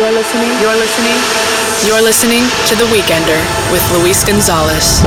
You're listening. You're listening. You're listening to The Weekender with Luis Gonzalez.